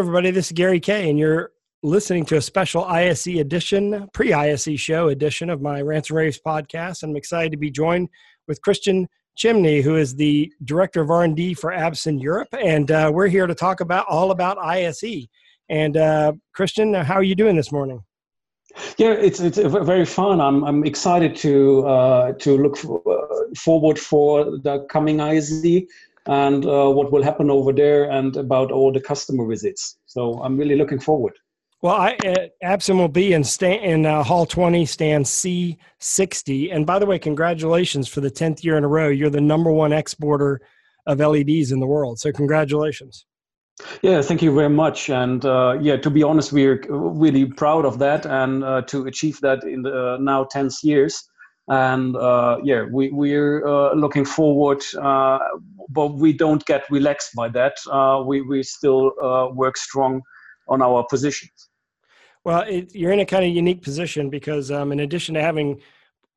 everybody. This is Gary Kay, and you're listening to a special ISE edition, pre ISE show edition of my Rants and Raves podcast. I'm excited to be joined with Christian Czimny, who is the director of R&D for Absen Europe, and uh, we're here to talk about all about ISE. And uh, Christian, how are you doing this morning? Yeah, it's it's very fun. I'm I'm excited to uh, to look for, uh, forward for the coming ISE and uh, what will happen over there and about all the customer visits. So I'm really looking forward. Well, I, uh, will be in stand, in uh, Hall 20, stand C60. And by the way, congratulations for the 10th year in a row. You're the number one exporter of LEDs in the world. So congratulations. Yeah, thank you very much. And uh, yeah, to be honest, we're really proud of that and uh, to achieve that in the uh, now 10th years. And uh, yeah, we, we're uh, looking forward, uh, but we don't get relaxed by that. we, we still work strong on our positions. Well, it, you're in a kind of unique position because, um, in addition to having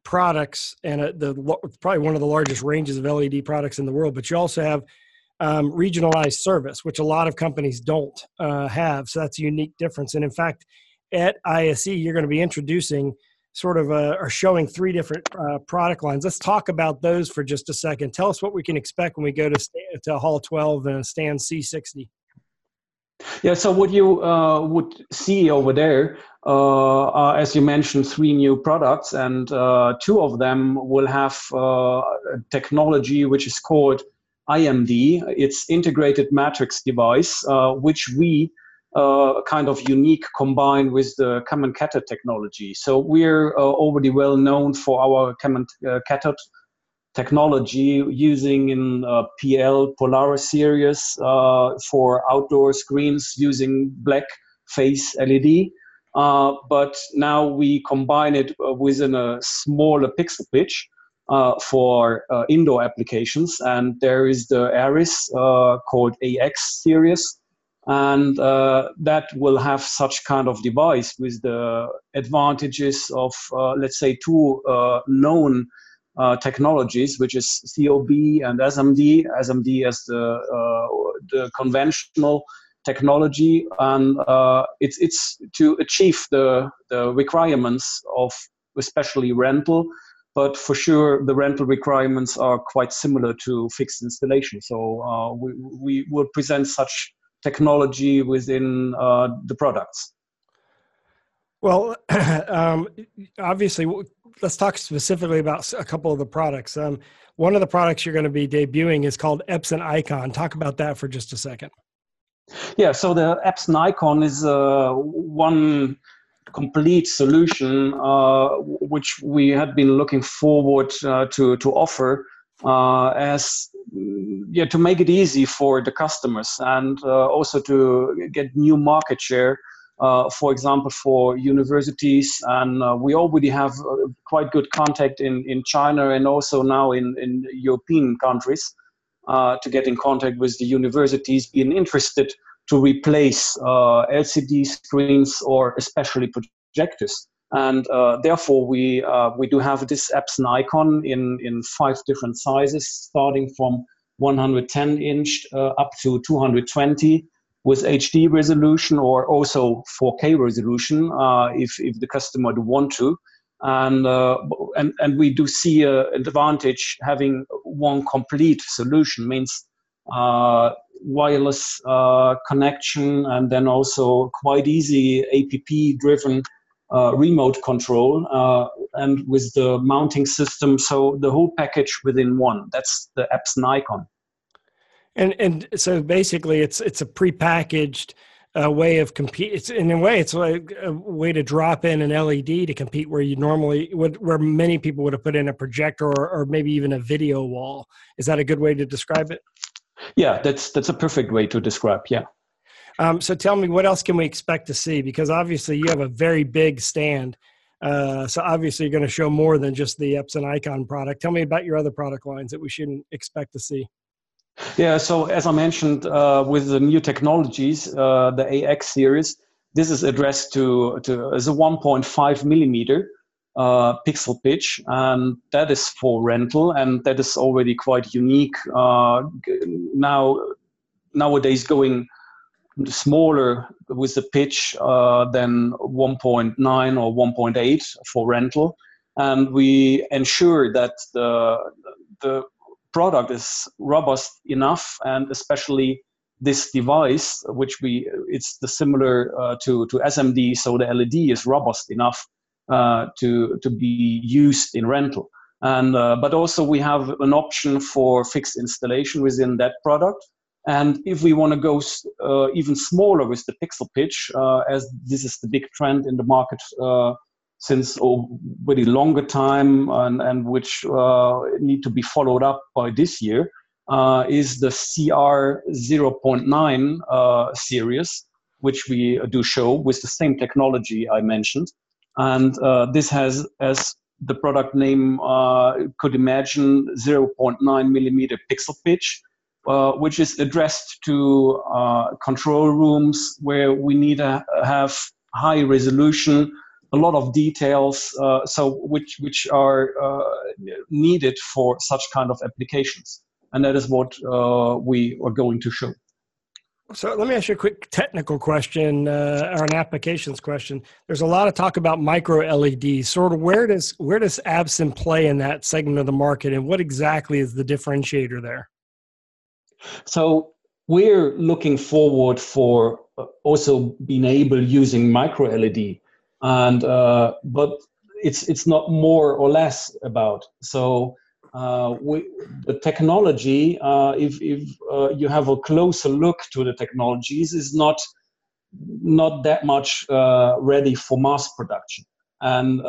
products and a, the probably one of the largest ranges of LED products in the world, but you also have um, regionalized service, which a lot of companies don't uh, have. So that's a unique difference. And in fact, at ISE, you're going to be introducing sort of uh, are showing three different uh, product lines. Let's talk about those for just a second. Tell us what we can expect when we go to to Hall 12 and stand C60. Yeah, so what you uh, would see over there, uh, are, as you mentioned, three new products, and uh, two of them will have uh, technology which is called IMD. It's integrated matrix device, uh, which we uh, kind of unique combined with the common cathode technology. So we're already well known for our common cathode technology using in uh, PL Polaris series uh, for outdoor screens using black face LED. Uh, but now we combine it uh, within a smaller pixel pitch uh, for uh, indoor applications. And there is the Aries called AX series. And that will have such kind of device with the advantages of, let's say, two known uh, technologies, which is COB and SMD. SMD as the uh, the conventional technology, and uh, it's it's to achieve the the requirements of especially rental. But for sure, the rental requirements are quite similar to fixed installation. So uh, we we will present such technology within uh, the products. Well, um, obviously, let's talk specifically about a couple of the products. Um, one of the products you're going to be debuting is called Absenicon. Talk about that for just a second. Yeah, so the Absenicon is uh, one complete solution uh, which we had been looking forward uh, to to offer uh, as yeah to make it easy for the customers and uh, also to get new market share uh, for example, for universities. And uh, we already have uh, quite good contact in, in China and also now in, in European countries uh, to get in contact with the universities being interested to replace LCD screens or especially projectors. And uh, therefore, we, we do have this Absenicon in, in five different sizes, starting from 110 inch up to 220 with HD resolution or also 4K resolution uh, if, if the customer would want to. And, uh, and, and we do see an advantage having one complete solution means uh, wireless uh, connection and then also quite easy APP driven uh, remote control uh, and with the mounting system. So the whole package within one. That's the Absenicon. And and so basically, it's it's a prepackaged uh, way of compete. It's in a way, it's like a way to drop in an LED to compete where you normally would, where many people would have put in a projector or, or maybe even a video wall. Is that a good way to describe it? Yeah, that's that's a perfect way to describe. Yeah. Um, so tell me, what else can we expect to see? Because obviously, you have a very big stand. Uh, so obviously, you're going to show more than just the Absenicon product. Tell me about your other product lines that we shouldn't expect to see. Yeah, so as I mentioned, uh, with the new technologies, uh, the AX series, this is addressed to, to as a 1.5 millimeter uh, pixel pitch, and that is for rental, and that is already quite unique. Uh, now, nowadays, going smaller with the pitch uh, than 1.9 or 1.8 for rental, and we ensure that the the product is robust enough, and especially this device, which we it's the similar uh, to to SMD, so the LED is robust enough uh, to to be used in rental. And uh, but also we have an option for fixed installation within that product. And if we want to go uh, even smaller with the pixel pitch, uh, as this is the big trend in the market uh, since a very longer time and, and which uh, need to be followed up by this year, uh, is the CR 0.9 uh, series, which we do show with the same technology I mentioned. And this has as the product name could imagine 0.9 millimeter pixel pitch uh, which is addressed to uh, control rooms where we need to have high resolution, a lot of details, uh, so which which are uh, needed for such kind of applications, and that is what uh, we are going to show. So let me ask you a quick technical question or an applications question. There's a lot of talk about micro LEDs. Sort of where does where does Absen play in that segment of the market, and what exactly is the differentiator there? So we're looking forward for uh, also being able using micro LED, and uh, but it's it's not more or less about so. Uh, we, the technology, uh, if, if uh, you have a closer look to the technologies, is not not that much uh, ready for mass production and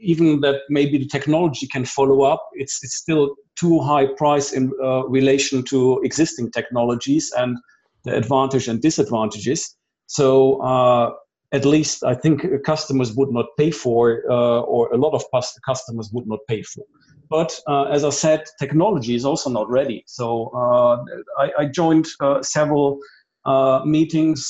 even that maybe the technology can follow up it's, it's still too high price in uh, relation to existing technologies and the advantage and disadvantages. So uh, at least i think customers would not pay for uh, or a lot of customers would not pay for. But uh, as i said technology is also not ready. So uh, I, I, joined several meetings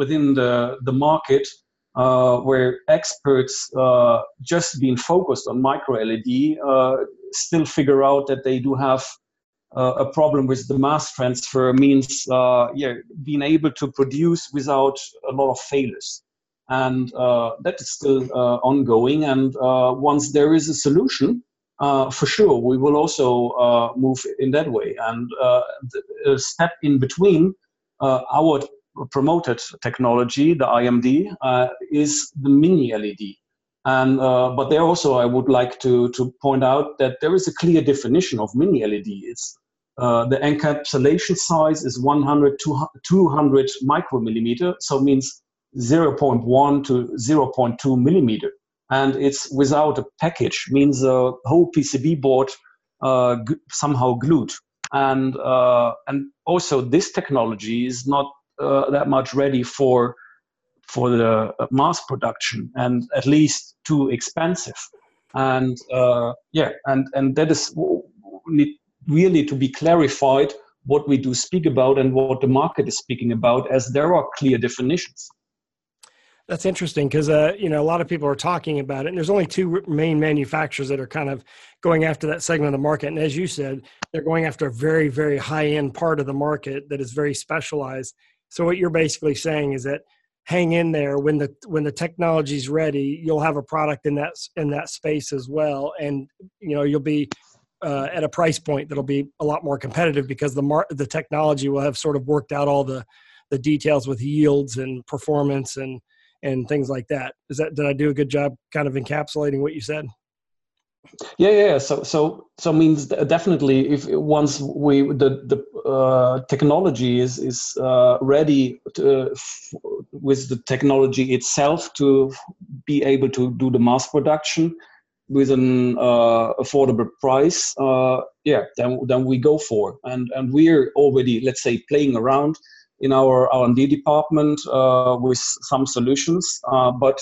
within the, the market uh, where experts uh, just being focused on micro LED uh, still figure out that they do have uh, a problem with the mass transfer means uh, yeah being able to produce without a lot of failures. And uh, that is still ongoing. And once there is a solution for sure we will also move in that way. And the step in between our promoted technology, the IMD, uh, is the mini LED. And uh, but there also I would like to to point out that there is a clear definition of mini LED. It's uh, the encapsulation size is 100, 200 micromillimeter, so means 0.1 to 0.2 millimeter, and it's without a package, means the whole PCB board uh, somehow glued. And uh, and also this technology is not uh, that much ready for for the mass production and at least too expensive and uh, yeah and and that is need really to be clarified what we do speak about and what the market is speaking about as there are clear definitions that's interesting because uh, you know a lot of people are talking about it, and there's only two main manufacturers that are kind of going after that segment of the market. And as you said, they're going after a very, very high end part of the market that is very specialized. So what you're basically saying is that hang in there when the when the technology's ready, you'll have a product in that in that space as well, and you know you'll be uh, at a price point that'll be a lot more competitive because the mar- the technology will have sort of worked out all the the details with yields and performance and and things like that. Is that did I do a good job kind of encapsulating what you said? Yeah, yeah. So, so, so means definitely if once we the the uh, technology is is uh, ready to, f- with the technology itself to be able to do the mass production with an uh, affordable price, uh, yeah, then then we go for and and we're already let's say playing around in our R and D department uh, with some solutions, uh, but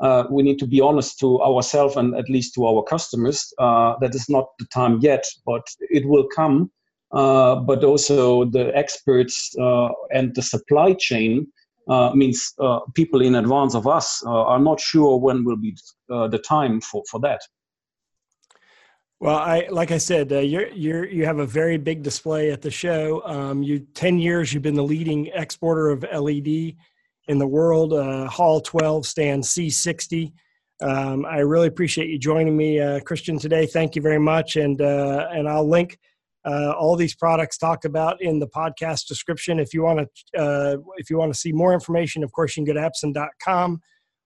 uh, we need to be honest to ourselves and at least to our customers. Uh, that is not the time yet, but it will come. Uh, but also the experts uh, and the supply chain uh, means uh, people in advance of us are not sure when will be the time for, for that. Well, I like I said, uh, you're you're you have a very big display at the show. Um, you ten years you've been the leading exporter of LED in the world. Uh, Hall 12 stands C60. Um, I really appreciate you joining me, uh, Christian, today. Thank you very much, and uh, and I'll link uh, all these products talked about in the podcast description. If you want to uh, if you want to see more information, of course, you can go to absen.com,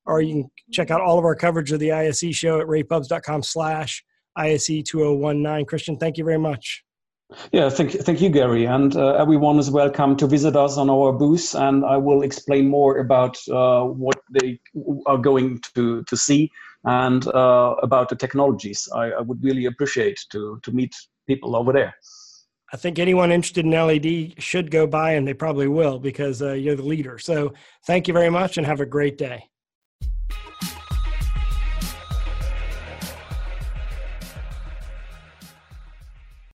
or you can check out all of our coverage of the ISE show at ravepubs.com slash ISE 2019. Christian, thank you very much. Yeah, thank, thank you, Gary. And uh, everyone is welcome to visit us on our booth, and I will explain more about uh, what they are going to, to see and uh, about the technologies. I, I, would really appreciate to, to meet people over there. I think anyone interested in LED should go by, and they probably will because uh, you're the leader. So thank you very much, and have a great day.